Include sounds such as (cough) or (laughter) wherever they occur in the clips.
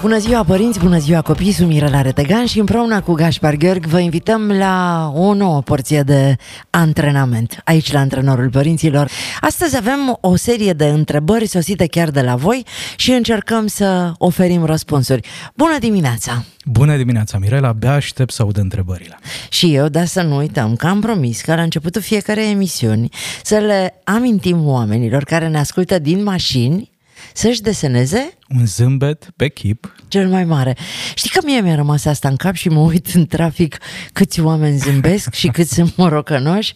Bună ziua părinți, bună ziua copii, sunt Mirela Retegan și împreună cu Gaspar Gheorgh vă invităm la o nouă porție de antrenament aici la Antrenorul Părinților. Astăzi avem o serie de întrebări sosite chiar de la voi și încercăm să oferim răspunsuri. Bună dimineața! Bună dimineața, Mirela, abia aștept să aud întrebările. Și eu, dar să nu uităm că am promis că la începutul fiecare emisiuni să le amintim oamenilor care ne ascultă din mașini să-și deseneze un zâmbet pe chip. Cel mai mare. Știi că mie mi-a rămas asta în cap și mă uit în trafic câți oameni zâmbesc și câți sunt morocănoși.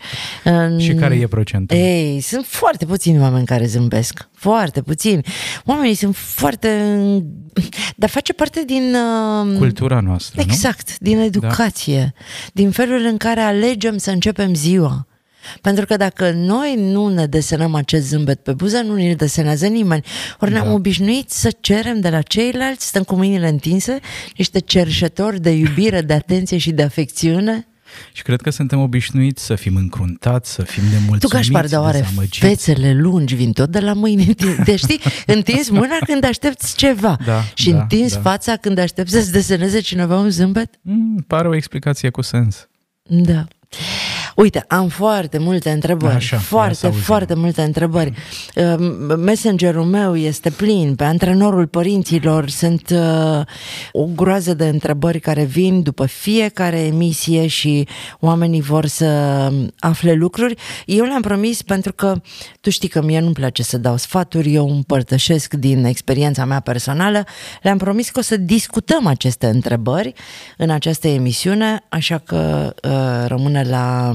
Și care e procentul? Ei, sunt foarte puțini oameni care zâmbesc. Foarte puțini. Oamenii sunt foarte... Dar face parte din... Uh... Cultura noastră, Exact, nu? din educație. Da. Din felul în care alegem să începem ziua. Pentru că dacă noi nu ne desenăm acest zâmbet pe buză, nu ne desenează nimeni. Ori da. ne-am obișnuit să cerem de la ceilalți, stăm cu mâinile întinse, niște cerșători de iubire, de atenție și de afecțiune. Și cred că suntem obișnuiți să fim încruntați, să fim nemulțumiți, Tu, Gașpar, de oare fețele lungi vin tot de la mâini întinse? Deci, știi, (laughs) întins mâna când aștepți ceva da, și da, întins da. fața când aștepți să-ți deseneze cineva un zâmbet? Mm, pare o explicație cu sens. Da. Uite, am foarte multe întrebări, Așa, foarte, foarte multe întrebări. Uh, messengerul meu este plin, pe antrenorul părinților sunt uh, o groază de întrebări care vin după fiecare emisie și oamenii vor să afle lucruri. Eu le-am promis pentru că tu știi că mie nu-mi place să dau sfaturi, eu împărtășesc din experiența mea personală, le-am promis că o să discutăm aceste întrebări în această emisiune, așa că uh, rămâne la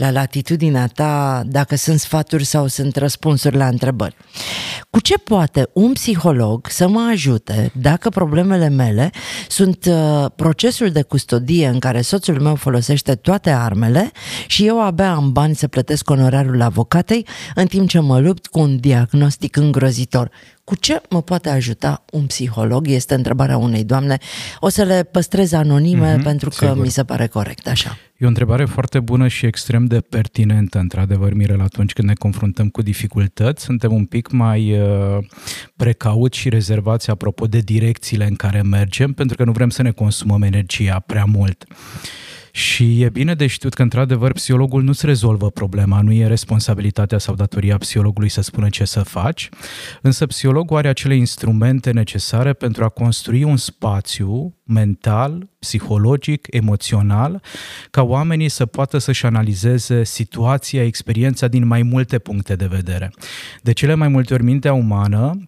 la latitudinea ta dacă sunt sfaturi sau sunt răspunsuri la întrebări. Cu ce poate un psiholog să mă ajute dacă problemele mele sunt uh, procesul de custodie în care soțul meu folosește toate armele și eu abia am bani să plătesc onorarul avocatei în timp ce mă lupt cu un diagnostic îngrozitor? Cu ce mă poate ajuta un psiholog? Este întrebarea unei doamne. O să le păstrez anonime mm-hmm, pentru că sigur. mi se pare corect așa. E o întrebare foarte bună și extrem de pertinentă, într-adevăr, Mirel, atunci când ne confruntăm cu dificultăți. Suntem un pic mai uh, precauți și rezervați apropo de direcțiile în care mergem, pentru că nu vrem să ne consumăm energia prea mult. Și e bine de știut că, într-adevăr, psihologul nu-ți rezolvă problema, nu e responsabilitatea sau datoria psihologului să spună ce să faci, însă psihologul are acele instrumente necesare pentru a construi un spațiu mental, psihologic, emoțional, ca oamenii să poată să-și analizeze situația, experiența din mai multe puncte de vedere. De cele mai multe ori, mintea umană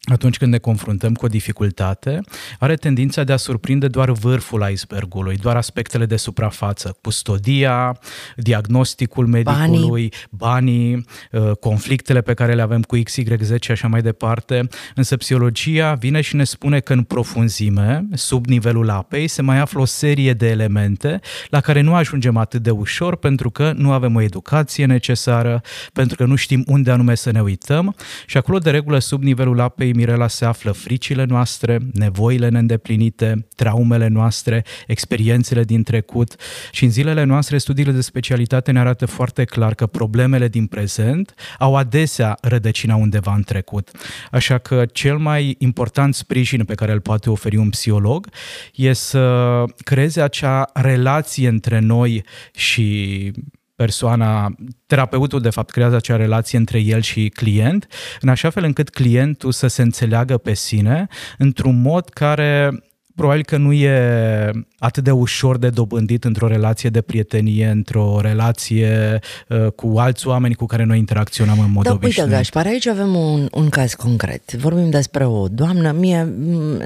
atunci când ne confruntăm cu o dificultate, are tendința de a surprinde doar vârful icebergului, doar aspectele de suprafață, custodia, diagnosticul medicului, banii, banii uh, conflictele pe care le avem cu XYZ și așa mai departe. Însă psihologia vine și ne spune că în profunzime, sub nivelul apei, se mai află o serie de elemente la care nu ajungem atât de ușor pentru că nu avem o educație necesară, pentru că nu știm unde anume să ne uităm și acolo de regulă sub nivelul apei Mirela se află fricile noastre, nevoile neîndeplinite, traumele noastre, experiențele din trecut și în zilele noastre studiile de specialitate ne arată foarte clar că problemele din prezent au adesea rădăcina undeva în trecut. Așa că cel mai important sprijin pe care îl poate oferi un psiholog e să creeze acea relație între noi și persoana, terapeutul de fapt creează acea relație între el și client, în așa fel încât clientul să se înțeleagă pe sine într-un mod care probabil că nu e atât de ușor de dobândit într-o relație de prietenie, într-o relație uh, cu alți oameni cu care noi interacționăm în mod da, obișnuit. Uite, Gașpar, aici avem un, un caz concret. Vorbim despre o doamnă, mie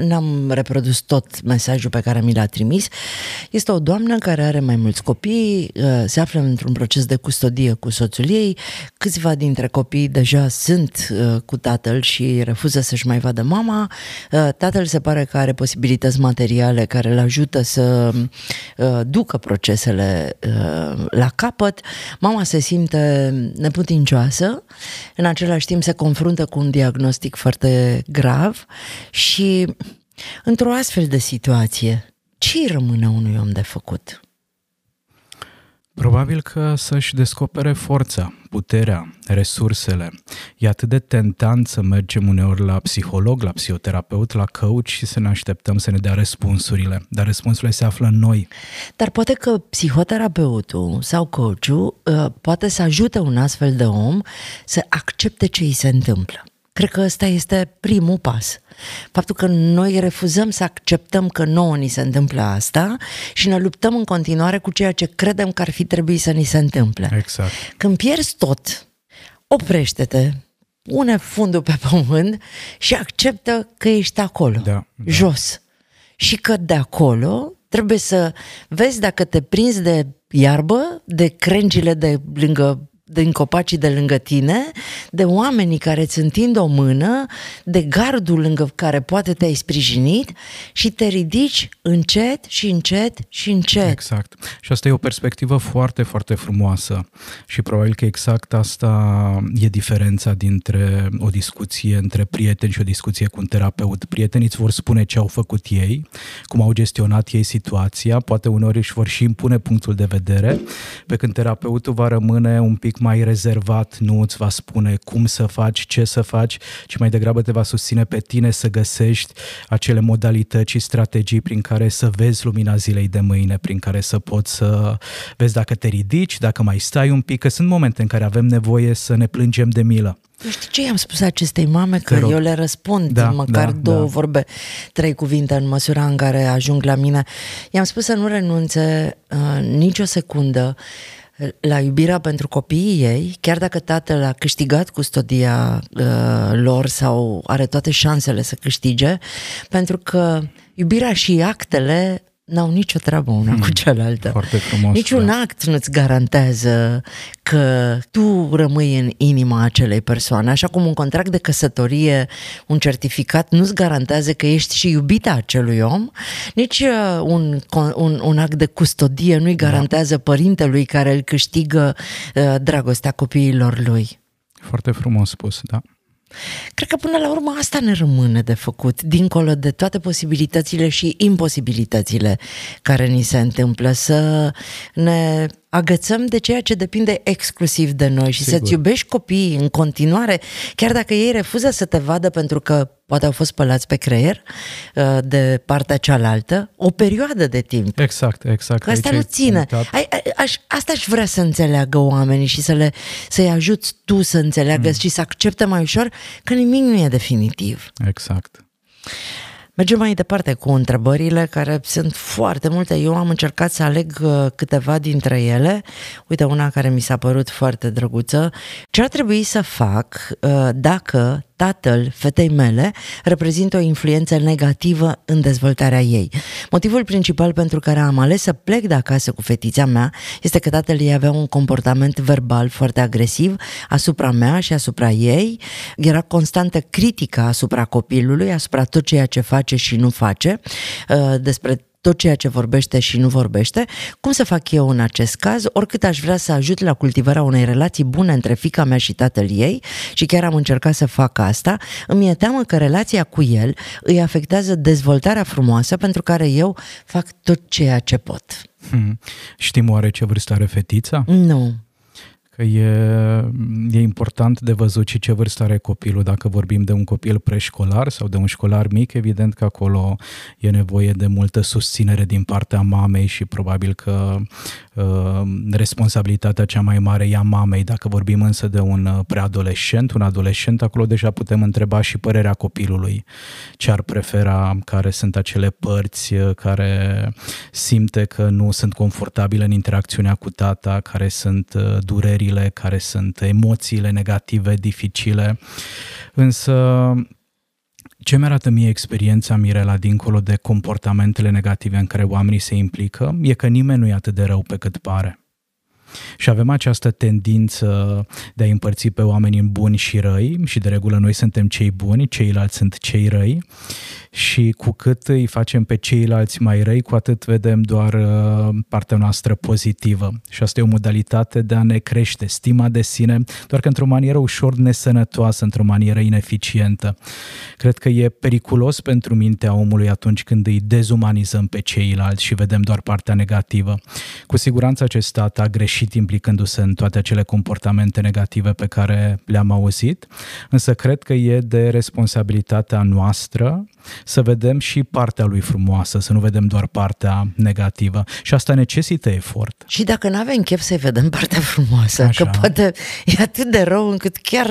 n-am reprodus tot mesajul pe care mi l-a trimis. Este o doamnă care are mai mulți copii, uh, se află într-un proces de custodie cu soțul ei, câțiva dintre copii deja sunt uh, cu tatăl și refuză să-și mai vadă mama, uh, tatăl se pare că are posibilități materiale care îl ajută să uh, ducă procesele uh, la capăt, mama se simte neputincioasă, în același timp se confruntă cu un diagnostic foarte grav și într-o astfel de situație, ce rămâne unui om de făcut? Probabil că să-și descopere forța, puterea, resursele. E atât de tentant să mergem uneori la psiholog, la psihoterapeut, la coach și să ne așteptăm să ne dea răspunsurile. Dar răspunsurile se află în noi. Dar poate că psihoterapeutul sau coachul uh, poate să ajute un astfel de om să accepte ce îi se întâmplă. Cred că ăsta este primul pas. Faptul că noi refuzăm să acceptăm că nouă ni se întâmplă asta și ne luptăm în continuare cu ceea ce credem că ar fi trebuit să ni se întâmple. Exact. Când pierzi tot, oprește-te, pune fundul pe pământ și acceptă că ești acolo, da, da. jos. Și că de acolo trebuie să vezi dacă te prinzi de iarbă, de crengile de lângă din copacii de lângă tine, de oamenii care îți întind o mână, de gardul lângă care poate te-ai sprijinit și te ridici încet și încet și încet. Exact. Și asta e o perspectivă foarte, foarte frumoasă și probabil că exact asta e diferența dintre o discuție între prieteni și o discuție cu un terapeut. Prietenii îți vor spune ce au făcut ei, cum au gestionat ei situația, poate uneori își vor și impune punctul de vedere, pe când terapeutul va rămâne un pic mai rezervat, nu îți va spune cum să faci, ce să faci, ci mai degrabă te va susține pe tine să găsești acele modalități și strategii prin care să vezi lumina zilei de mâine, prin care să poți să vezi dacă te ridici, dacă mai stai un pic, că sunt momente în care avem nevoie să ne plângem de milă. Nu știu ce i-am spus acestei mame, că eu le răspund da, măcar da, două da. vorbe, trei cuvinte în măsura în care ajung la mine. I-am spus să nu renunțe uh, nicio secundă la iubirea pentru copiii ei, chiar dacă tatăl a câștigat custodia uh, lor sau are toate șansele să câștige, pentru că iubirea și actele n-au nicio treabă una hmm, cu cealaltă. Foarte frumos. Niciun da. act nu-ți garantează că tu rămâi în inima acelei persoane, așa cum un contract de căsătorie, un certificat nu-ți garantează că ești și iubita acelui om, nici uh, un, un, un act de custodie nu-i da. garantează da. părintelui care îl câștigă uh, dragostea copiilor lui. Foarte frumos spus, da. Cred că până la urmă asta ne rămâne de făcut, dincolo de toate posibilitățile și imposibilitățile care ni se întâmplă, să ne agățăm de ceea ce depinde exclusiv de noi și Sigur. să-ți iubești copiii în continuare, chiar dacă ei refuză să te vadă pentru că poate au fost spălați pe creier uh, de partea cealaltă, o perioadă de timp. Exact, exact. Că asta nu ține. Ai, aș, asta aș vrea să înțeleagă oamenii și să le, să-i ajuți tu să înțeleagă mm. și să accepte mai ușor că nimic nu e definitiv. Exact. Mergem mai departe cu întrebările care sunt foarte multe. Eu am încercat să aleg uh, câteva dintre ele. Uite, una care mi s-a părut foarte drăguță. Ce ar trebui să fac uh, dacă tatăl fetei mele reprezintă o influență negativă în dezvoltarea ei. Motivul principal pentru care am ales să plec de acasă cu fetița mea este că tatăl ei avea un comportament verbal foarte agresiv asupra mea și asupra ei. Era constantă critică asupra copilului, asupra tot ceea ce face și nu face, uh, despre tot ceea ce vorbește și nu vorbește. Cum să fac eu în acest caz? Oricât aș vrea să ajut la cultivarea unei relații bune între fica mea și tatăl ei și chiar am încercat să fac asta, îmi e teamă că relația cu el îi afectează dezvoltarea frumoasă pentru care eu fac tot ceea ce pot. Hmm. Știm oare ce vârstă are fetița? Nu că e, e important de văzut și ce vârstă are copilul. Dacă vorbim de un copil preșcolar sau de un școlar mic, evident că acolo e nevoie de multă susținere din partea mamei și probabil că uh, responsabilitatea cea mai mare e a mamei. Dacă vorbim însă de un uh, preadolescent, un adolescent, acolo deja putem întreba și părerea copilului. Ce ar prefera, care sunt acele părți uh, care simte că nu sunt confortabile în interacțiunea cu tata, care sunt uh, dureri durerile, care sunt emoțiile negative, dificile. Însă ce mi-arată mie experiența Mirela dincolo de comportamentele negative în care oamenii se implică e că nimeni nu e atât de rău pe cât pare. Și avem această tendință de a împărți pe oameni în buni și răi și de regulă noi suntem cei buni, ceilalți sunt cei răi și cu cât îi facem pe ceilalți mai răi, cu atât vedem doar uh, partea noastră pozitivă. Și asta e o modalitate de a ne crește stima de sine, doar că într-o manieră ușor nesănătoasă, într-o manieră ineficientă. Cred că e periculos pentru mintea omului atunci când îi dezumanizăm pe ceilalți și vedem doar partea negativă. Cu siguranță acest stat a greșit implicându-se în toate acele comportamente negative pe care le-am auzit, însă cred că e de responsabilitatea noastră să vedem și partea lui frumoasă, să nu vedem doar partea negativă. Și asta necesită efort. Și dacă nu avem chef să-i vedem partea frumoasă, Așa. că poate e atât de rău încât chiar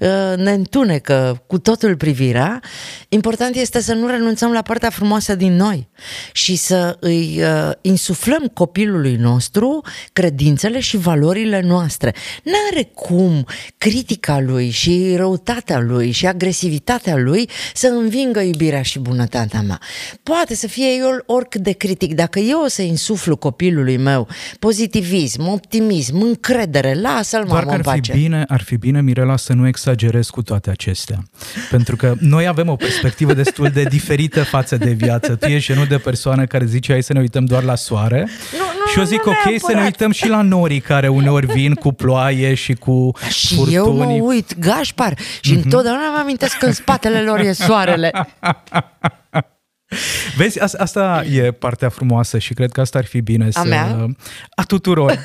uh, ne întunecă cu totul privirea, important este să nu renunțăm la partea frumoasă din noi și să îi uh, insuflăm copilului nostru credințele și valorile noastre. N-are cum critica lui și răutatea lui și agresivitatea lui să învingă iubirea iubirea și bunătatea mea. Poate să fie eu oricât de critic. Dacă eu o să insuflu copilului meu pozitivism, optimism, încredere, lasă-l Doar mamă că ar fi, bine, ar fi bine, Mirela, să nu exagerez cu toate acestea. Pentru că noi avem o perspectivă destul de diferită față de viață. Tu ești genul de persoană care zice hai să ne uităm doar la soare. Nu, nu, și eu zic, nu ok, neapărat. să ne uităm și la norii care uneori vin cu ploaie și cu și furtuni. eu mă uit, Gașpar, și mm-hmm. întotdeauna mă amintesc că în spatele lor e soarele. (laughs) (laughs) Vezi, asta e partea frumoasă și cred că asta ar fi bine a să... Mea? A tuturor. (laughs)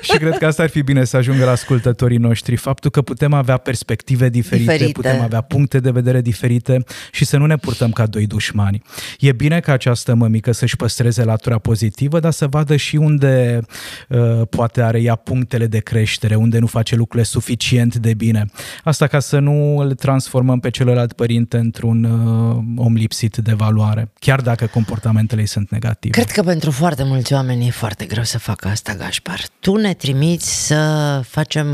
și cred că asta ar fi bine să ajungă la ascultătorii noștri. Faptul că putem avea perspective diferite, diferite, putem avea puncte de vedere diferite și să nu ne purtăm ca doi dușmani. E bine ca această mămică să-și păstreze latura pozitivă, dar să vadă și unde uh, poate are ea punctele de creștere, unde nu face lucrurile suficient de bine. Asta ca să nu îl transformăm pe celălalt părinte într-un uh, om lipsit de valoare, chiar dacă comportamentele ei sunt negative. Cred că pentru foarte mulți oameni e foarte greu să facă asta, Gașpar. Tu ne trimiți să facem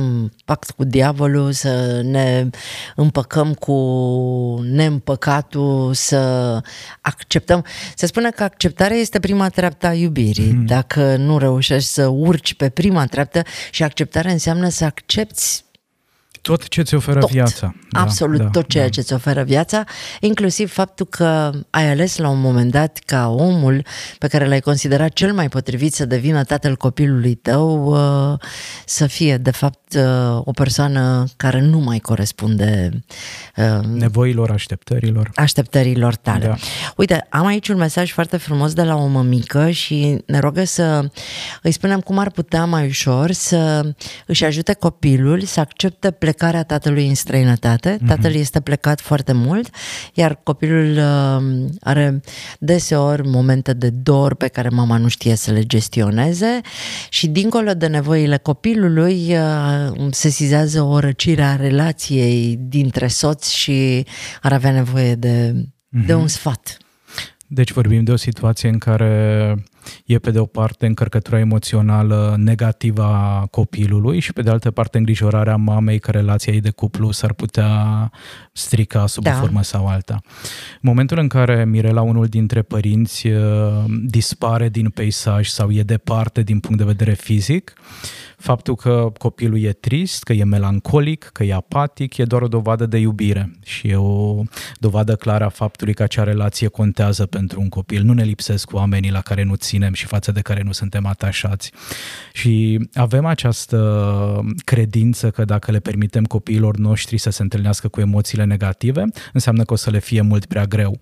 pact cu diavolul, să ne împăcăm cu neîmpăcatul, să acceptăm. Se spune că acceptarea este prima treaptă a iubirii. Mm. Dacă nu reușești să urci pe prima treaptă și acceptarea înseamnă să accepti tot ce ți oferă tot, viața. Da, absolut da, tot ceea da. ce ți oferă viața, inclusiv faptul că ai ales la un moment dat ca omul pe care l-ai considerat cel mai potrivit să devină tatăl copilului tău uh, să fie de fapt uh, o persoană care nu mai corespunde uh, nevoilor, așteptărilor. Așteptărilor tale. Da. Uite, am aici un mesaj foarte frumos de la o mămică și ne rogă să îi spunem cum ar putea mai ușor să își ajute copilul să accepte plecarea plecarea tatălui în străinătate. Mm-hmm. Tatăl este plecat foarte mult, iar copilul uh, are deseori momente de dor pe care mama nu știe să le gestioneze și dincolo de nevoile copilului uh, se sizează o răcire a relației dintre soți și ar avea nevoie de, mm-hmm. de mhm. un sfat. Deci vorbim de o situație în care e pe de o parte încărcătura emoțională negativă a copilului și pe de altă parte îngrijorarea mamei că relația ei de cuplu s-ar putea strica sub da. o formă sau alta. În momentul în care Mirela, unul dintre părinți, uh, dispare din peisaj sau e departe din punct de vedere fizic, Faptul că copilul e trist, că e melancolic, că e apatic, e doar o dovadă de iubire și e o dovadă clară a faptului că acea relație contează pentru un copil. Nu ne lipsesc oamenii la care nu ținem și față de care nu suntem atașați. Și avem această credință că dacă le permitem copiilor noștri să se întâlnească cu emoțiile negative, înseamnă că o să le fie mult prea greu.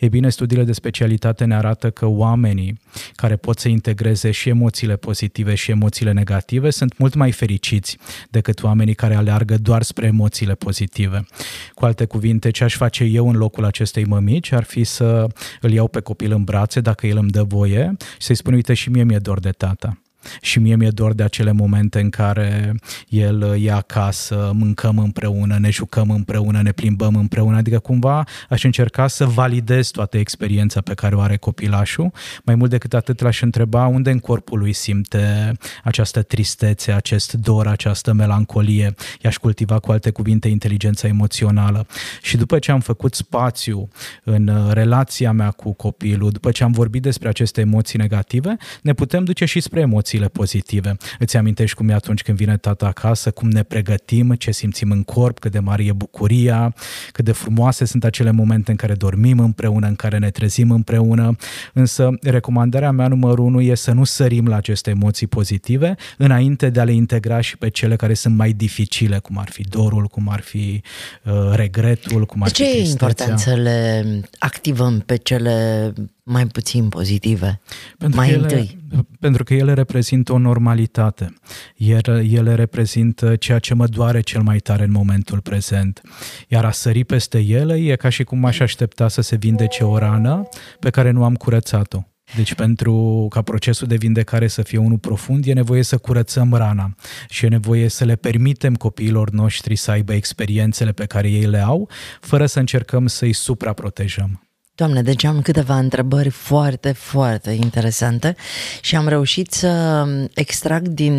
Ei bine, studiile de specialitate ne arată că oamenii care pot să integreze și emoțiile pozitive și emoțiile negative sunt mult mai fericiți decât oamenii care aleargă doar spre emoțiile pozitive. Cu alte cuvinte, ce aș face eu în locul acestei mămici ar fi să îl iau pe copil în brațe dacă el îmi dă voie și să-i spun, uite, și mie mi-e dor de tata. Și mie mi-e dor de acele momente în care el e acasă, mâncăm împreună, ne jucăm împreună, ne plimbăm împreună, adică cumva aș încerca să validez toată experiența pe care o are copilașul. Mai mult decât atât l-aș întreba unde în corpul lui simte această tristețe, acest dor, această melancolie. I-aș cultiva cu alte cuvinte inteligența emoțională. Și după ce am făcut spațiu în relația mea cu copilul, după ce am vorbit despre aceste emoții negative, ne putem duce și spre emoții emoțiile pozitive. Îți amintești cum e atunci când vine tata acasă, cum ne pregătim, ce simțim în corp, cât de mare e bucuria, cât de frumoase sunt acele momente în care dormim împreună, în care ne trezim împreună. Însă, recomandarea mea numărul unu e să nu sărim la aceste emoții pozitive înainte de a le integra și pe cele care sunt mai dificile, cum ar fi dorul, cum ar fi uh, regretul, cum ar de ce fi e important să le activăm pe cele mai puțin pozitive, pentru mai ele, întâi? Pentru că ele reprezintă o normalitate. Ele, ele reprezintă ceea ce mă doare cel mai tare în momentul prezent. Iar a sări peste ele e ca și cum aș aștepta să se vindece o rană pe care nu am curățat-o. Deci pentru ca procesul de vindecare să fie unul profund, e nevoie să curățăm rana și e nevoie să le permitem copiilor noștri să aibă experiențele pe care ei le au, fără să încercăm să-i supraprotejăm. Doamne, deci am câteva întrebări foarte, foarte interesante și am reușit să extrag din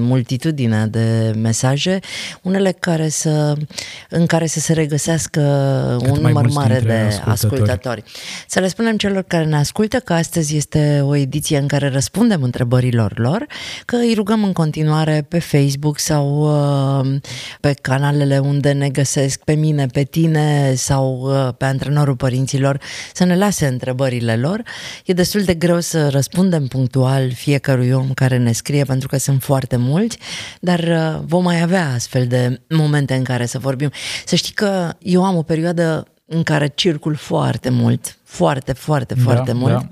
multitudinea de mesaje unele care să, în care să se regăsească Cât un număr mare de ascultători. ascultători. Să le spunem celor care ne ascultă că astăzi este o ediție în care răspundem întrebărilor lor, că îi rugăm în continuare pe Facebook sau uh, pe canalele unde ne găsesc pe mine, pe tine sau uh, pe antrenorul părinților să ne lase întrebările lor. E destul de greu să răspundem punctual fiecărui om care ne scrie, pentru că sunt foarte mulți, dar uh, vom mai avea astfel de momente în care să vorbim. Să știi că eu am o perioadă în care circul foarte mult foarte, foarte, da, foarte mult. Da.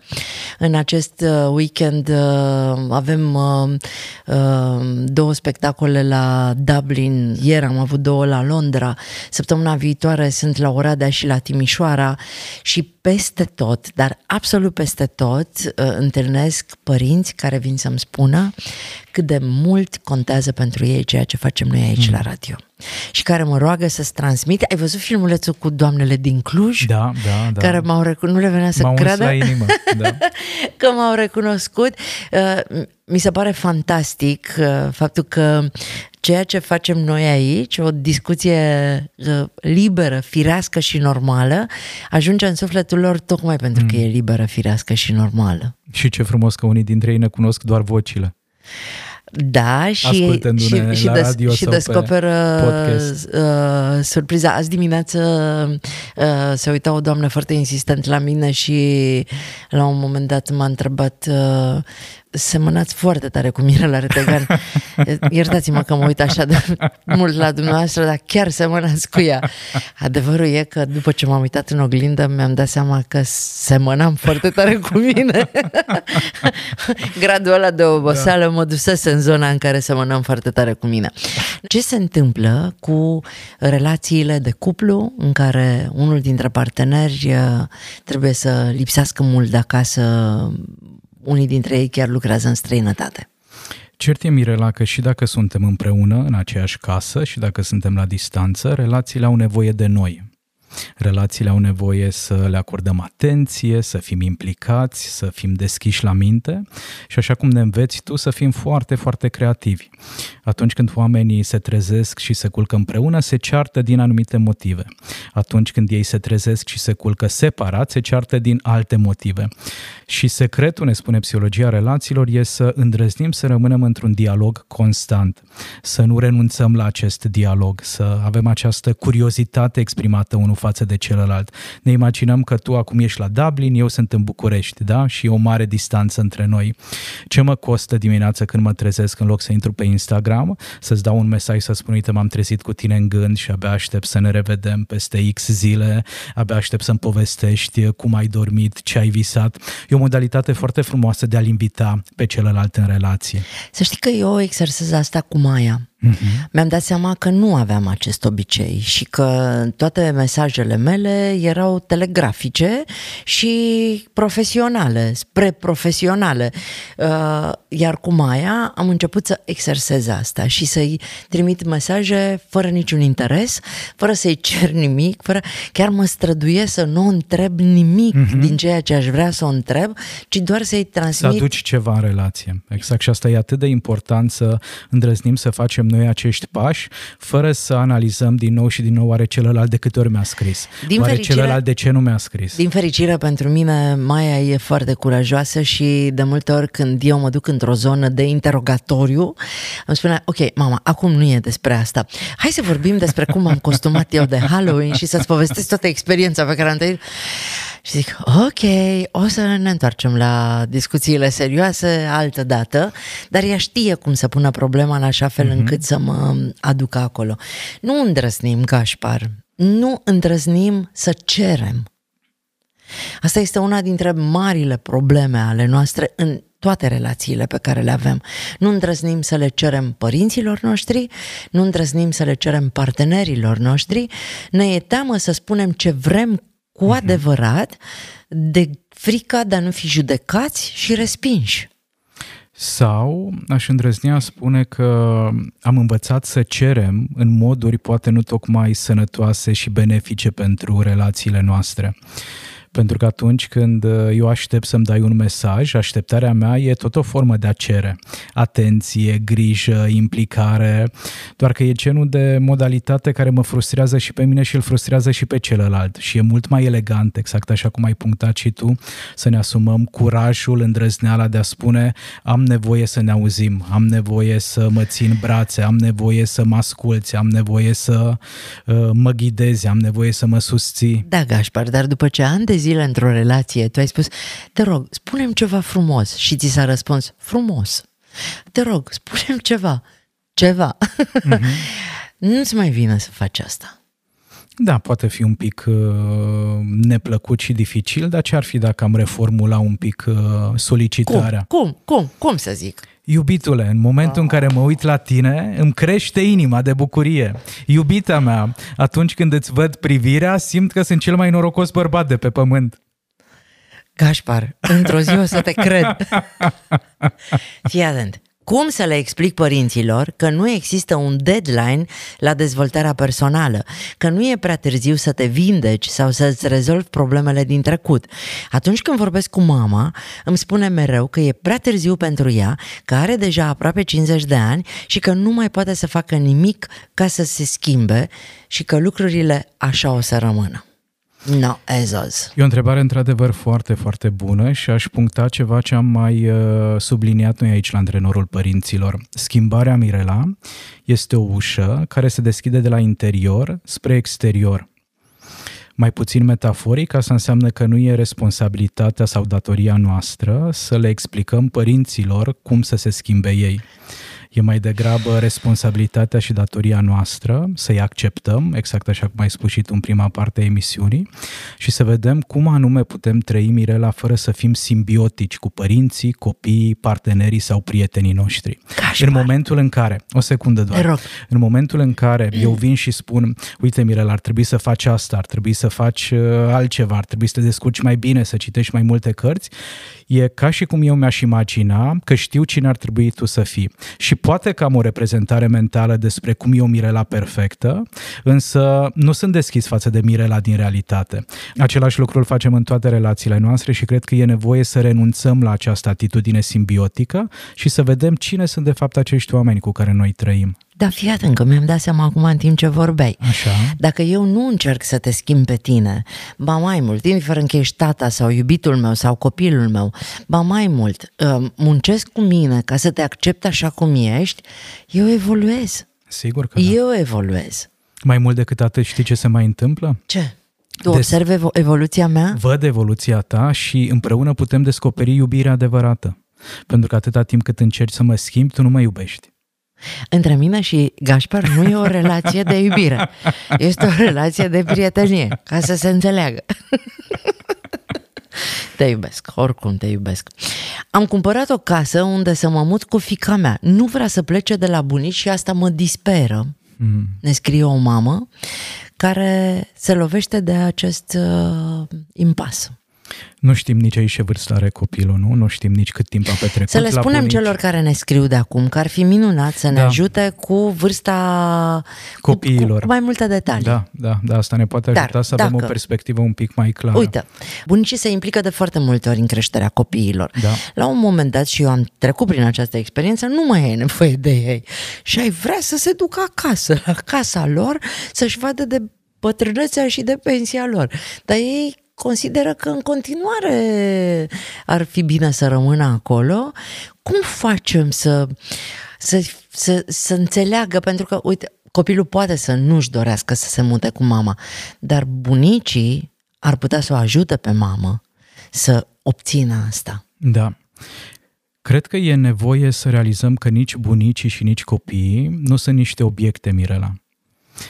În acest uh, weekend uh, avem uh, uh, două spectacole la Dublin, ieri am avut două la Londra, săptămâna viitoare sunt la Oradea și la Timișoara și peste tot, dar absolut peste tot, uh, întâlnesc părinți care vin să-mi spună cât de mult contează pentru ei ceea ce facem noi aici mm. la radio. Și care mă roagă să-ți transmit. Ai văzut filmulețul cu doamnele din Cluj? Da, da, da. Care m-au recunoscut nu le venea să creadă la inimă, (laughs) da. că m-au recunoscut. Uh, mi se pare fantastic uh, faptul că ceea ce facem noi aici, o discuție uh, liberă, firească și normală, ajunge în sufletul lor tocmai pentru mm. că e liberă, firească și normală. Și ce frumos că unii dintre ei ne cunosc doar vocile. Da, și, și, și, des, și descoperă uh, surpriza. Azi dimineață uh, se uita o doamnă foarte insistent la mine și la un moment dat m-a întrebat uh, semănați foarte tare cu Mirela Retegan. (laughs) Iertați-mă că mă uit așa de mult la dumneavoastră, dar chiar semănați cu ea. Adevărul e că după ce m-am uitat în oglindă, mi-am dat seama că semănam foarte tare cu mine. (laughs) Gradul ăla de oboseală da. mă dusese în zona în care semănam foarte tare cu mine. Ce se întâmplă cu relațiile de cuplu în care unul dintre parteneri uh, trebuie să lipsească mult de acasă unii dintre ei chiar lucrează în străinătate. Cert e, Mirela, că și dacă suntem împreună în aceeași casă și dacă suntem la distanță, relațiile au nevoie de noi. Relațiile au nevoie să le acordăm atenție, să fim implicați, să fim deschiși la minte și așa cum ne înveți tu să fim foarte, foarte creativi. Atunci când oamenii se trezesc și se culcă împreună, se ceartă din anumite motive. Atunci când ei se trezesc și se culcă separat, se ceartă din alte motive. Și secretul, ne spune psihologia relațiilor, e să îndrăznim să rămânem într-un dialog constant, să nu renunțăm la acest dialog, să avem această curiozitate exprimată unul față de celălalt. Ne imaginăm că tu acum ești la Dublin, eu sunt în București, da? Și e o mare distanță între noi. Ce mă costă dimineața când mă trezesc în loc să intru pe Instagram, să-ți dau un mesaj să spun, uite, m-am trezit cu tine în gând și abia aștept să ne revedem peste X zile, abia aștept să-mi povestești cum ai dormit, ce ai visat. E o modalitate foarte frumoasă de a-l invita pe celălalt în relație. Să știi că eu exersez asta cu Maia. Uh-huh. Mi-am dat seama că nu aveam acest obicei și că toate mesajele mele erau telegrafice și profesionale, spre profesionale. Uh, iar cu Maia am început să exersez asta și să-i trimit mesaje fără niciun interes, fără să-i cer nimic, fără... chiar mă străduie să nu întreb nimic uh-huh. din ceea ce aș vrea să o întreb, ci doar să-i transmit... Să aduci ceva în relație. Exact și asta e atât de important să îndrăznim să facem facem noi acești pași fără să analizăm din nou și din nou oare celălalt de câte ori mi-a scris. Din oare fericire, celălalt de ce nu mi-a scris. Din fericire pentru mine, Maia e foarte curajoasă și de multe ori când eu mă duc într-o zonă de interogatoriu, îmi spune, ok, mama, acum nu e despre asta. Hai să vorbim despre cum am costumat eu de Halloween și să-ți povestesc toată experiența pe care am trăit. Și zic, ok, o să ne întoarcem la discuțiile serioase altă dată, dar ea știe cum să pună problema în așa fel mm-hmm. încât să mă aducă acolo. Nu îndrăznim, Gașpar, nu îndrăznim să cerem. Asta este una dintre marile probleme ale noastre în toate relațiile pe care le avem. Nu îndrăznim să le cerem părinților noștri, nu îndrăznim să le cerem partenerilor noștri, ne e teamă să spunem ce vrem cu uh-huh. adevărat de frica de a nu fi judecați și respinși. Sau aș îndrăznea spune că am învățat să cerem în moduri poate nu tocmai sănătoase și benefice pentru relațiile noastre. Pentru că atunci când uh, eu aștept să-mi dai un mesaj, așteptarea mea e tot o formă de a cere. Atenție, grijă, implicare, doar că e genul de modalitate care mă frustrează și pe mine și îl frustrează și pe celălalt. Și e mult mai elegant, exact așa cum ai punctat și tu, să ne asumăm curajul, îndrăzneala de a spune am nevoie să ne auzim, am nevoie să mă țin brațe, am nevoie să mă asculți, am nevoie să uh, mă ghidezi, am nevoie să mă susții. Da, Gașpar, dar după ce ani de zile într-o relație, tu ai spus, te rog, spunem ceva frumos și ți s-a răspuns, frumos. Te rog, spunem ceva, ceva. Mm-hmm. (laughs) Nu-ți mai vine să faci asta. Da, poate fi un pic uh, neplăcut și dificil, dar ce ar fi dacă am reformula un pic uh, solicitarea? Cum? Cum? Cum? Cum să zic? Iubitule, în momentul în care mă uit la tine, îmi crește inima de bucurie. Iubita mea, atunci când îți văd privirea, simt că sunt cel mai norocos bărbat de pe pământ. Gașpar, într-o zi o să te cred. (laughs) Fii atent. Cum să le explic părinților că nu există un deadline la dezvoltarea personală, că nu e prea târziu să te vindeci sau să-ți rezolvi problemele din trecut? Atunci când vorbesc cu mama, îmi spune mereu că e prea târziu pentru ea, că are deja aproape 50 de ani și că nu mai poate să facă nimic ca să se schimbe și că lucrurile așa o să rămână. No, Ezos. E o întrebare într-adevăr foarte, foarte bună și aș puncta ceva ce am mai uh, subliniat noi aici la antrenorul părinților. Schimbarea Mirela este o ușă care se deschide de la interior spre exterior. Mai puțin metaforic, asta înseamnă că nu e responsabilitatea sau datoria noastră să le explicăm părinților cum să se schimbe ei. E mai degrabă responsabilitatea și datoria noastră să-i acceptăm, exact așa cum ai spus și tu în prima parte a emisiunii, și să vedem cum anume putem trăi Mirela fără să fim simbiotici cu părinții, copiii, partenerii sau prietenii noștri. Cașmar. În momentul în care, o secundă doar, în momentul în care eu vin și spun, uite Mirela, ar trebui să faci asta, ar trebui să faci uh, altceva, ar trebui să te descurci mai bine, să citești mai multe cărți, e ca și cum eu mi-aș imagina că știu cine ar trebui tu să fii. Și poate că am o reprezentare mentală despre cum e o Mirela perfectă, însă nu sunt deschis față de Mirela din realitate. Același lucru îl facem în toate relațiile noastre și cred că e nevoie să renunțăm la această atitudine simbiotică și să vedem cine sunt de fapt acești oameni cu care noi trăim. Da, fii atent că mi-am dat seama acum în timp ce vorbeai. Așa. Dacă eu nu încerc să te schimb pe tine, ba mai mult, indiferent că ești tata sau iubitul meu sau copilul meu, ba mai mult, uh, muncesc cu mine ca să te accept așa cum ești, eu evoluez. Sigur că da. Eu evoluez. Mai mult decât atât, știi ce se mai întâmplă? Ce? Tu Des... observi evo- evoluția mea? Văd evoluția ta și împreună putem descoperi iubirea adevărată. Pentru că atâta timp cât încerci să mă schimbi, tu nu mă iubești. Între mine și Gașpar nu e o relație de iubire. Este o relație de prietenie, ca să se înțeleagă. Te iubesc, oricum te iubesc. Am cumpărat o casă unde să mă mut cu fica mea. Nu vrea să plece de la bunici și asta mă disperă. Mm. Ne scrie o mamă care se lovește de acest uh, impas. Nu știm nici aici ce vârstă are copilul, nu? Nu știm nici cât timp a petrecut Să le spunem bunici. celor care ne scriu de acum că ar fi minunat să ne da. ajute cu vârsta copiilor. Cu, cu mai multe detalii. Da, da, da, asta ne poate ajuta Dar, să avem dacă, o perspectivă un pic mai clară. Uite, bunicii se implică de foarte multe ori în creșterea copiilor. Da. La un moment dat, și eu am trecut prin această experiență, nu mai e nevoie de ei. Și ai vrea să se ducă acasă, la casa lor, să-și vadă de bătrânețea și de pensia lor. Dar ei consideră că în continuare ar fi bine să rămână acolo. Cum facem să, să, să, să înțeleagă? Pentru că, uite, copilul poate să nu-și dorească să se mute cu mama, dar bunicii ar putea să o ajute pe mamă să obțină asta. Da. Cred că e nevoie să realizăm că nici bunicii și nici copiii nu sunt niște obiecte, Mirela.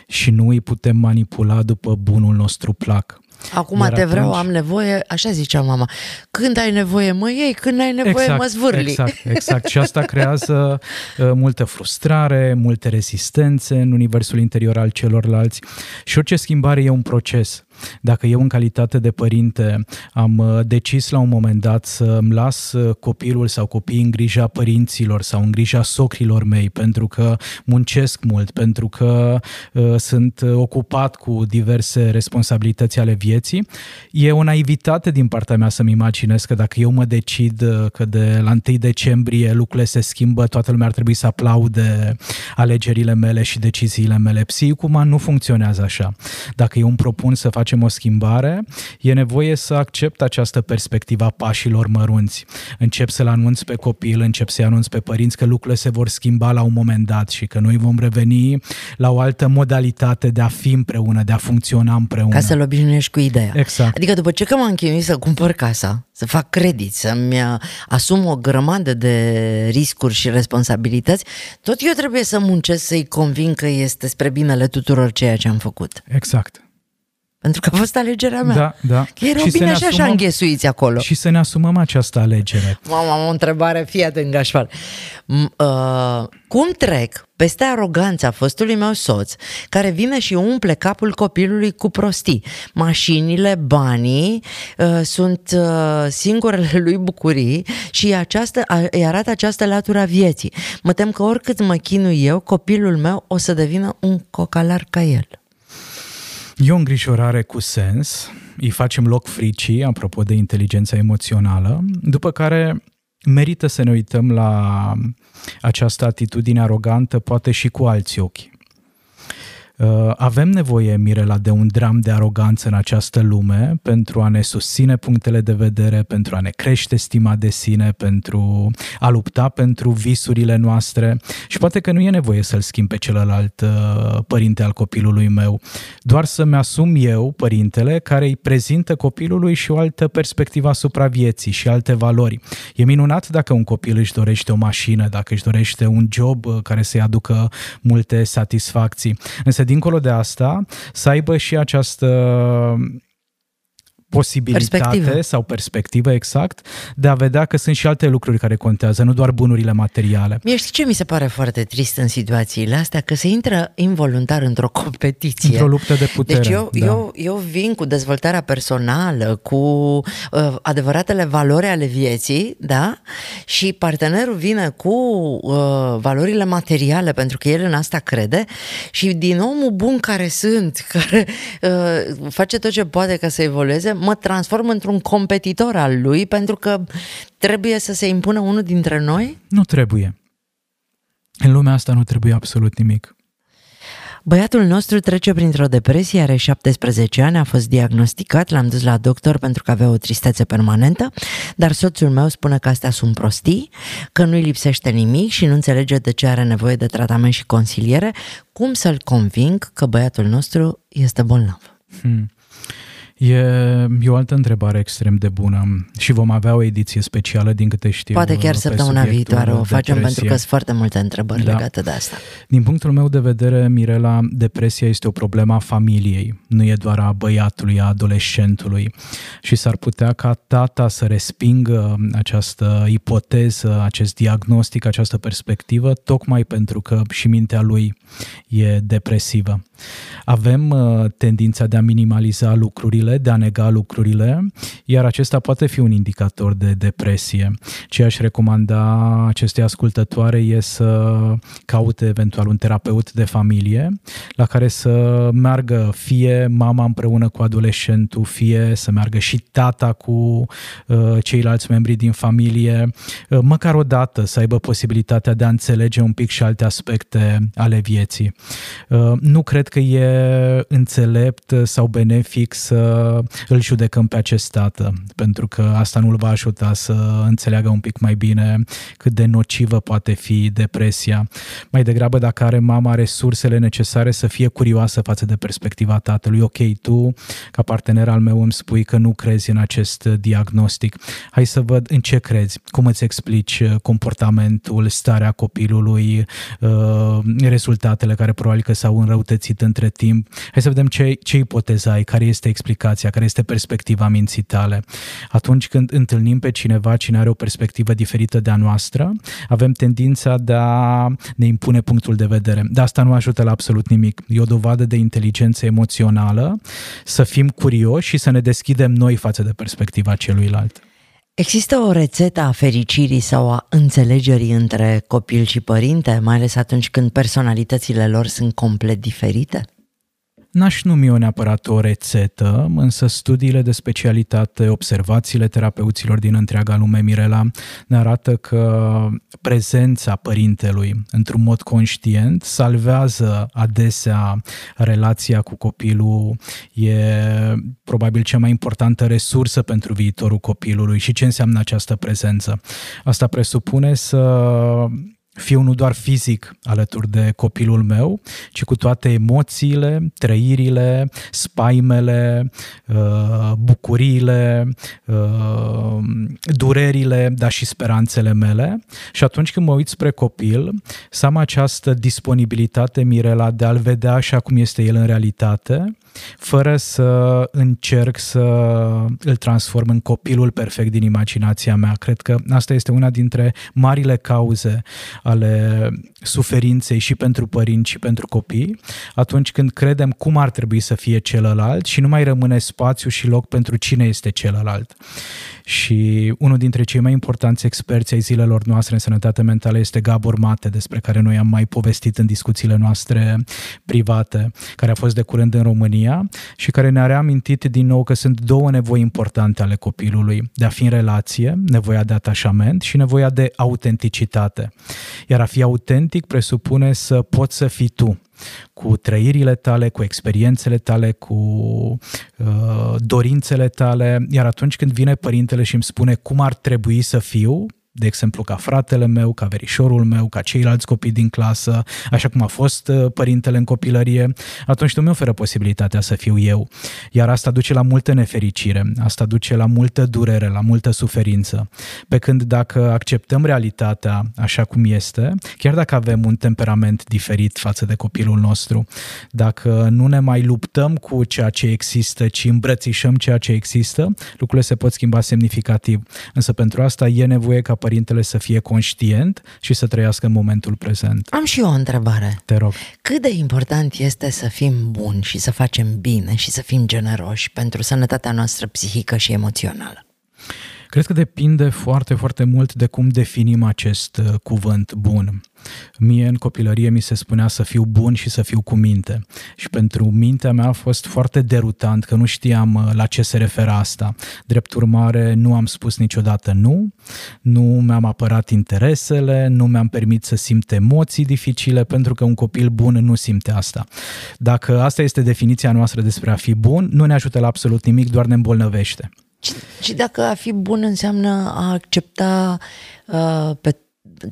Și nu îi putem manipula după bunul nostru plac. Acum Iar te atunci... vreau, am nevoie, așa zicea mama. Când ai nevoie, mă iei, când ai nevoie, exact, mă zvârli. Exact, (laughs) exact. Și asta creează uh, multă frustrare, multe rezistențe în universul interior al celorlalți. Și orice schimbare e un proces. Dacă eu în calitate de părinte am uh, decis la un moment dat să îmi las uh, copilul sau copiii în grija părinților sau în grija socrilor mei pentru că muncesc mult, pentru că uh, sunt ocupat cu diverse responsabilități ale vieții, e o naivitate din partea mea să-mi imaginez că dacă eu mă decid uh, că de la 1 decembrie lucrurile se schimbă, toată lumea ar trebui să aplaude alegerile mele și deciziile mele. Psihicuma nu funcționează așa. Dacă eu îmi propun să fac facem o schimbare, e nevoie să accept această perspectivă a pașilor mărunți. Încep să-l anunț pe copil, încep să-i anunț pe părinți că lucrurile se vor schimba la un moment dat și că noi vom reveni la o altă modalitate de a fi împreună, de a funcționa împreună. Ca să-l obișnuiești cu ideea. Exact. Adică după ce că m-am chinuit să cumpăr casa, să fac credit, să-mi asum o grămadă de riscuri și responsabilități, tot eu trebuie să muncesc să-i convin că este spre binele tuturor ceea ce am făcut. Exact. Pentru că a fost alegerea mea. Da, da. Că erau și bine așa, așa înghesuiți acolo. Și să ne asumăm această alegere. Mama, am o întrebare, fii atent, Gașpar. Uh, cum trec peste aroganța fostului meu soț, care vine și umple capul copilului cu prostii? Mașinile, banii uh, sunt uh, singurele (laughs) lui bucurii și această, îi arată această latura vieții. Mă tem că oricât mă chinui eu, copilul meu o să devină un cocalar ca el. E o îngrijorare cu sens, îi facem loc fricii, apropo de inteligența emoțională, după care merită să ne uităm la această atitudine arogantă, poate și cu alți ochi. Uh, avem nevoie, Mirela, de un dram de aroganță în această lume pentru a ne susține punctele de vedere, pentru a ne crește stima de sine, pentru a lupta pentru visurile noastre și poate că nu e nevoie să-l schimb pe celălalt uh, părinte al copilului meu, doar să-mi asum eu, părintele, care îi prezintă copilului și o altă perspectivă asupra vieții și alte valori. E minunat dacă un copil își dorește o mașină, dacă își dorește un job uh, care să-i aducă multe satisfacții. Însă dincolo de asta, să aibă și această posibilitate perspectivă. sau perspectivă exact de a vedea că sunt și alte lucruri care contează, nu doar bunurile materiale. Mie știi ce mi se pare foarte trist în situațiile astea? Că se intră involuntar într-o competiție. Într-o luptă de putere. Deci eu, da. eu, eu vin cu dezvoltarea personală, cu uh, adevăratele valori ale vieții, da? Și partenerul vine cu uh, valorile materiale, pentru că el în asta crede și din omul bun care sunt, (laughs) care uh, face tot ce poate ca să evolueze, mă transform într-un competitor al lui pentru că trebuie să se impună unul dintre noi? Nu trebuie. În lumea asta nu trebuie absolut nimic. Băiatul nostru trece printr-o depresie, are 17 ani, a fost diagnosticat, l-am dus la doctor pentru că avea o tristețe permanentă, dar soțul meu spune că astea sunt prostii, că nu-i lipsește nimic și nu înțelege de ce are nevoie de tratament și consiliere. Cum să-l conving că băiatul nostru este bolnav? Hmm. E, e o altă întrebare extrem de bună și vom avea o ediție specială din câte știu. Poate chiar săptămâna viitoare o facem depresie. pentru că sunt foarte multe întrebări da. legate de asta. Din punctul meu de vedere, Mirela, depresia este o problemă a familiei, nu e doar a băiatului, a adolescentului și s-ar putea ca tata să respingă această ipoteză, acest diagnostic, această perspectivă, tocmai pentru că și mintea lui e depresivă. Avem uh, tendința de a minimaliza lucrurile lucrurile, de a nega lucrurile, iar acesta poate fi un indicator de depresie. Ce aș recomanda acestei ascultătoare e să caute eventual un terapeut de familie la care să meargă fie mama împreună cu adolescentul, fie să meargă și tata cu uh, ceilalți membri din familie, uh, măcar o dată să aibă posibilitatea de a înțelege un pic și alte aspecte ale vieții. Uh, nu cred că e înțelept sau benefic să îl judecăm pe acest tată, pentru că asta nu îl va ajuta să înțeleagă un pic mai bine cât de nocivă poate fi depresia. Mai degrabă dacă are mama resursele necesare să fie curioasă față de perspectiva tatălui. Ok, tu, ca partener al meu, îmi spui că nu crezi în acest diagnostic. Hai să văd în ce crezi, cum îți explici comportamentul, starea copilului, uh, rezultatele care probabil că s-au înrăutățit între timp. Hai să vedem ce, ce ipoteză ai, care este explicația, care este perspectiva minții tale. Atunci când întâlnim pe cineva, cine are o perspectivă diferită de a noastră, avem tendința de a ne impune punctul de vedere. De asta nu ajută la absolut nimic. E o dovadă de inteligență emoțională să fim curioși și să ne deschidem noi față de perspectiva celuilalt. Există o rețetă a fericirii sau a înțelegerii între copil și părinte, mai ales atunci când personalitățile lor sunt complet diferite? N-aș numi o neapărat o rețetă, însă studiile de specialitate, observațiile terapeuților din întreaga lume, Mirela, ne arată că prezența părintelui într-un mod conștient salvează adesea relația cu copilul, e probabil cea mai importantă resursă pentru viitorul copilului și ce înseamnă această prezență. Asta presupune să fiu nu doar fizic alături de copilul meu, ci cu toate emoțiile, trăirile, spaimele, uh, bucuriile, uh, durerile, dar și speranțele mele. Și atunci când mă uit spre copil, să am această disponibilitate, Mirela, de a-l vedea așa cum este el în realitate, fără să încerc să îl transform în copilul perfect din imaginația mea. Cred că asta este una dintre marile cauze ale suferinței și pentru părinți și pentru copii, atunci când credem cum ar trebui să fie celălalt și nu mai rămâne spațiu și loc pentru cine este celălalt. Și unul dintre cei mai importanți experți ai zilelor noastre în sănătate mentală este Gabor Mate, despre care noi am mai povestit în discuțiile noastre private, care a fost de curând în România și care ne-a reamintit din nou că sunt două nevoi importante ale copilului, de a fi în relație, nevoia de atașament și nevoia de autenticitate. Iar a fi autentic presupune să poți să fii tu, cu trăirile tale, cu experiențele tale, cu uh, dorințele tale, iar atunci când vine părintele și îmi spune cum ar trebui să fiu, de exemplu, ca fratele meu, ca verișorul meu, ca ceilalți copii din clasă, așa cum a fost uh, părintele în copilărie, atunci nu mi oferă posibilitatea să fiu eu. Iar asta duce la multă nefericire, asta duce la multă durere, la multă suferință. Pe când dacă acceptăm realitatea așa cum este, chiar dacă avem un temperament diferit față de copilul nostru, dacă nu ne mai luptăm cu ceea ce există, ci îmbrățișăm ceea ce există, lucrurile se pot schimba semnificativ. Însă pentru asta e nevoie ca părintele să fie conștient și să trăiască în momentul prezent. Am și eu o întrebare. Te rog. Cât de important este să fim buni și să facem bine și să fim generoși pentru sănătatea noastră psihică și emoțională? Cred că depinde foarte, foarte mult de cum definim acest uh, cuvânt bun. Mie în copilărie mi se spunea să fiu bun și să fiu cu minte. Și pentru mintea mea a fost foarte derutant că nu știam uh, la ce se referă asta. Drept urmare, nu am spus niciodată nu, nu mi-am apărat interesele, nu mi-am permit să simt emoții dificile, pentru că un copil bun nu simte asta. Dacă asta este definiția noastră despre a fi bun, nu ne ajută la absolut nimic, doar ne îmbolnăvește. Și dacă a fi bun înseamnă a accepta uh, pe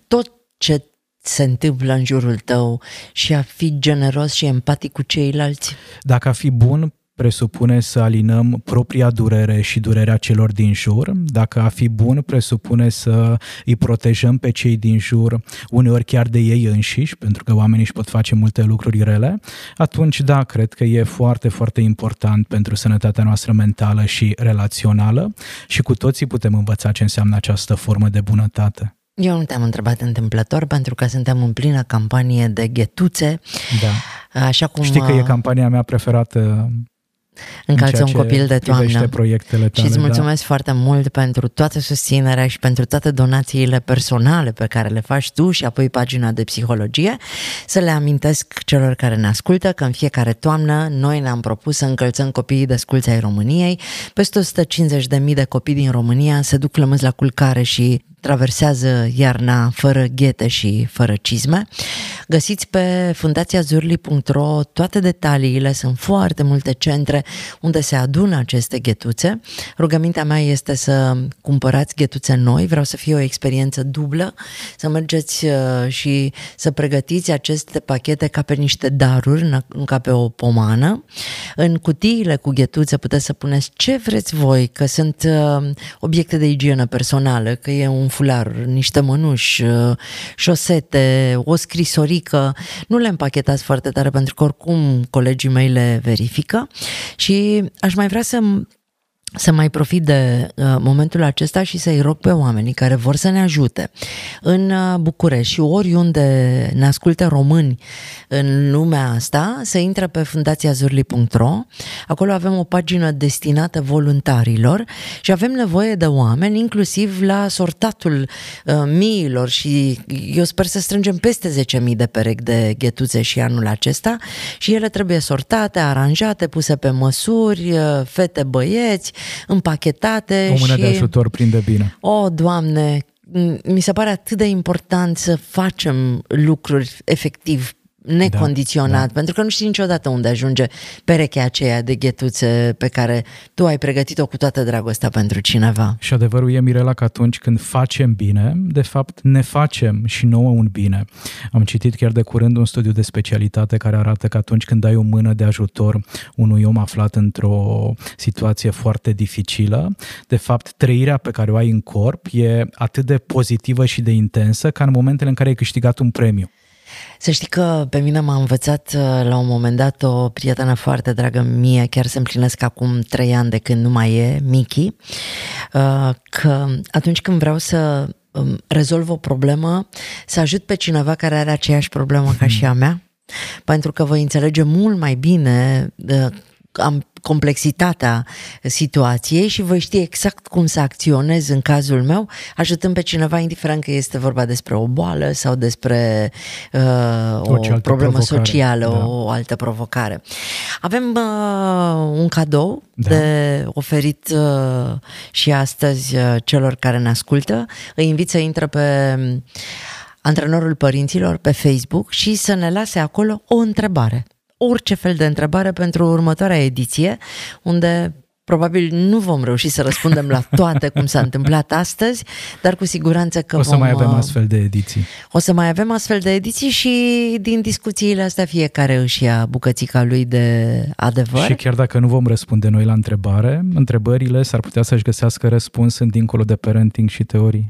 tot ce se întâmplă în jurul tău și a fi generos și empatic cu ceilalți? Dacă a fi bun presupune să alinăm propria durere și durerea celor din jur. Dacă a fi bun presupune să îi protejăm pe cei din jur, uneori chiar de ei înșiși, pentru că oamenii își pot face multe lucruri rele, atunci da, cred că e foarte, foarte important pentru sănătatea noastră mentală și relațională și cu toții putem învăța ce înseamnă această formă de bunătate. Eu nu te-am întrebat întâmplător pentru că suntem în plină campanie de ghetuțe. Da. Așa cum... Știi că e campania mea preferată încalță un copil de toamnă. proiectele tale, și îți da. mulțumesc da. foarte mult pentru toată susținerea și pentru toate donațiile personale pe care le faci tu și apoi pagina de psihologie. Să le amintesc celor care ne ascultă că în fiecare toamnă noi ne-am propus să încălțăm copiii de sculți ai României. Peste 150.000 de copii din România se duc lămâți la culcare și traversează iarna fără ghete și fără cizme. Găsiți pe fundațiazurli.ro toate detaliile, sunt foarte multe centre unde se adună aceste ghetuțe. Rugămintea mea este să cumpărați ghetuțe noi, vreau să fie o experiență dublă, să mergeți uh, și să pregătiți aceste pachete ca pe niște daruri, nu ca pe o pomană. În cutiile cu ghetuțe puteți să puneți ce vreți voi, că sunt uh, obiecte de igienă personală, că e un fular, niște mănuși, uh, șosete, o scrisorică. Nu le împachetați foarte tare pentru că oricum colegii mei le verifică și aș mai vrea să să mai profit de uh, momentul acesta și să-i rog pe oamenii care vor să ne ajute în uh, București și oriunde ne ascultă români în lumea asta, să intre pe fundațiazurli.ro. Acolo avem o pagină destinată voluntarilor și avem nevoie de oameni, inclusiv la sortatul uh, miilor și eu sper să strângem peste 10.000 de perechi de ghetuțe și anul acesta și ele trebuie sortate, aranjate, puse pe măsuri, uh, fete, băieți, împachetate. O mână și... de ajutor prinde bine. O, Doamne, mi se pare atât de important să facem lucruri efectiv necondiționat, da, da. pentru că nu știi niciodată unde ajunge perechea aceea de ghetuțe pe care tu ai pregătit-o cu toată dragostea pentru cineva. Și adevărul e, Mirela, că atunci când facem bine, de fapt ne facem și nouă un bine. Am citit chiar de curând un studiu de specialitate care arată că atunci când dai o mână de ajutor unui om aflat într-o situație foarte dificilă, de fapt trăirea pe care o ai în corp e atât de pozitivă și de intensă ca în momentele în care ai câștigat un premiu. Să știi că pe mine m-a învățat uh, la un moment dat o prietenă foarte dragă mie, chiar se împlinesc acum trei ani de când nu mai e, Miki, uh, că atunci când vreau să um, rezolv o problemă, să ajut pe cineva care are aceeași problemă ca și a mea, pentru că voi înțelege mult mai bine uh, am complexitatea situației și voi ști exact cum să acționez în cazul meu, ajutând pe cineva, indiferent că este vorba despre o boală sau despre uh, o problemă provocare. socială, da. o altă provocare. Avem uh, un cadou da. de oferit uh, și astăzi uh, celor care ne ascultă. Îi invit să intre pe antrenorul părinților pe Facebook și să ne lase acolo o întrebare orice fel de întrebare pentru următoarea ediție, unde Probabil nu vom reuși să răspundem la (laughs) toate cum s-a întâmplat astăzi, dar cu siguranță că O să vom, mai avem uh, astfel de ediții. O să mai avem astfel de ediții și din discuțiile astea fiecare își ia bucățica lui de adevăr. Și chiar dacă nu vom răspunde noi la întrebare, întrebările s-ar putea să-și găsească răspuns în dincolo de parenting și teorii.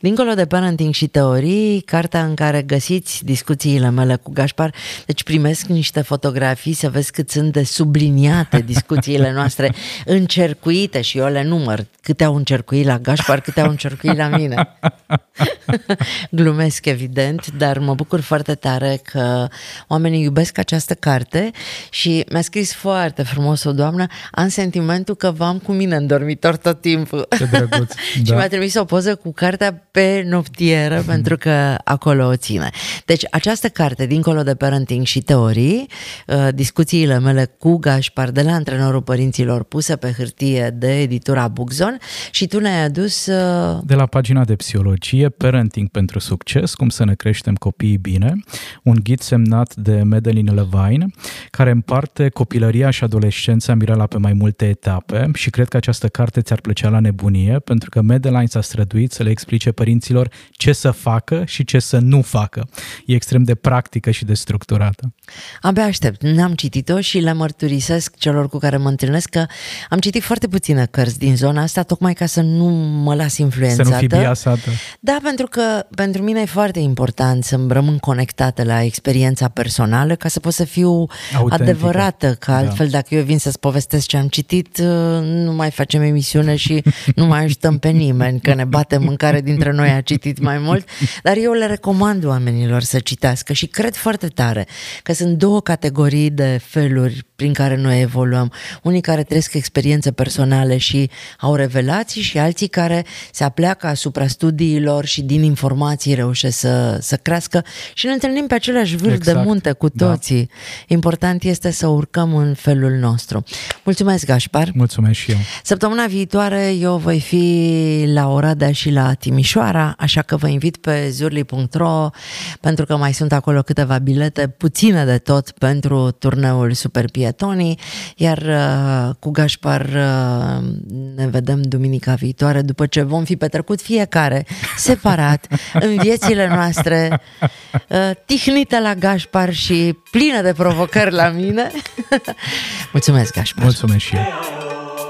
Dincolo de parenting și teorii, cartea în care găsiți discuțiile mele cu Gașpar, deci primesc niște fotografii să vezi cât sunt de subliniate (laughs) discuțiile noastre încercuite și eu le număr câte au încercuit la Gașpar, câte au încercuit la mine. (laughs) Glumesc, evident, dar mă bucur foarte tare că oamenii iubesc această carte și mi-a scris foarte frumos o doamnă, am sentimentul că v-am cu mine în dormitor tot timpul. Ce drăguț, (laughs) și da. mi-a trimis o poză cu cartea pe noptieră, pentru că acolo o ține. Deci această carte, dincolo de parenting și teorii, uh, discuțiile mele cu Gașpar de la antrenorul părinților puse pe hârtie de editura Bugzon și tu ne-ai adus... Uh... De la pagina de psihologie, Parenting pentru succes, cum să ne creștem copiii bine, un ghid semnat de Madeline Levine, care împarte copilăria și adolescența Mirela pe mai multe etape și cred că această carte ți-ar plăcea la nebunie, pentru că Madeline s-a străduit să le explice părinților ce să facă și ce să nu facă. E extrem de practică și de structurată. Abia aștept. N-am citit-o și le mărturisesc celor cu care mă întâlnesc că am citit foarte puține cărți din zona asta, tocmai ca să nu mă las influențată. Să nu fii biasată. Da, pentru că pentru mine e foarte important să rămân conectată la experiența personală ca să pot să fiu Autentică. adevărată, că da. altfel da. dacă eu vin să-ți povestesc ce am citit, uh, nu mai facem emisiune și (laughs) nu mai ajutăm pe nimeni, că ne batem în care dintre noi a citit mai mult, (laughs) dar eu le recomand oamenilor să citească și cred foarte tare că sunt două categorii de feluri prin care noi evoluăm. Unii care trăiesc experiențe personale și au revelații și alții care se apleacă asupra studiilor și din informații reușesc să, să crească și ne întâlnim pe același vârf exact. de munte cu da. toții. Da. Important este să urcăm în felul nostru. Mulțumesc, Gașpar! Mulțumesc și eu! Săptămâna viitoare eu voi fi la Oradea și la Timișoara, așa că vă invit pe zurli.ro pentru că mai sunt acolo câteva bilete, puține de tot pentru turneul Super Pietonii, iar uh, cu Gașpar uh, ne vedem duminica viitoare după ce vom fi petrecut fiecare separat în viețile noastre, uh, tihnite la Gașpar și plină de provocări la mine. (laughs) Mulțumesc, Gașpar! Mulțumesc și eu!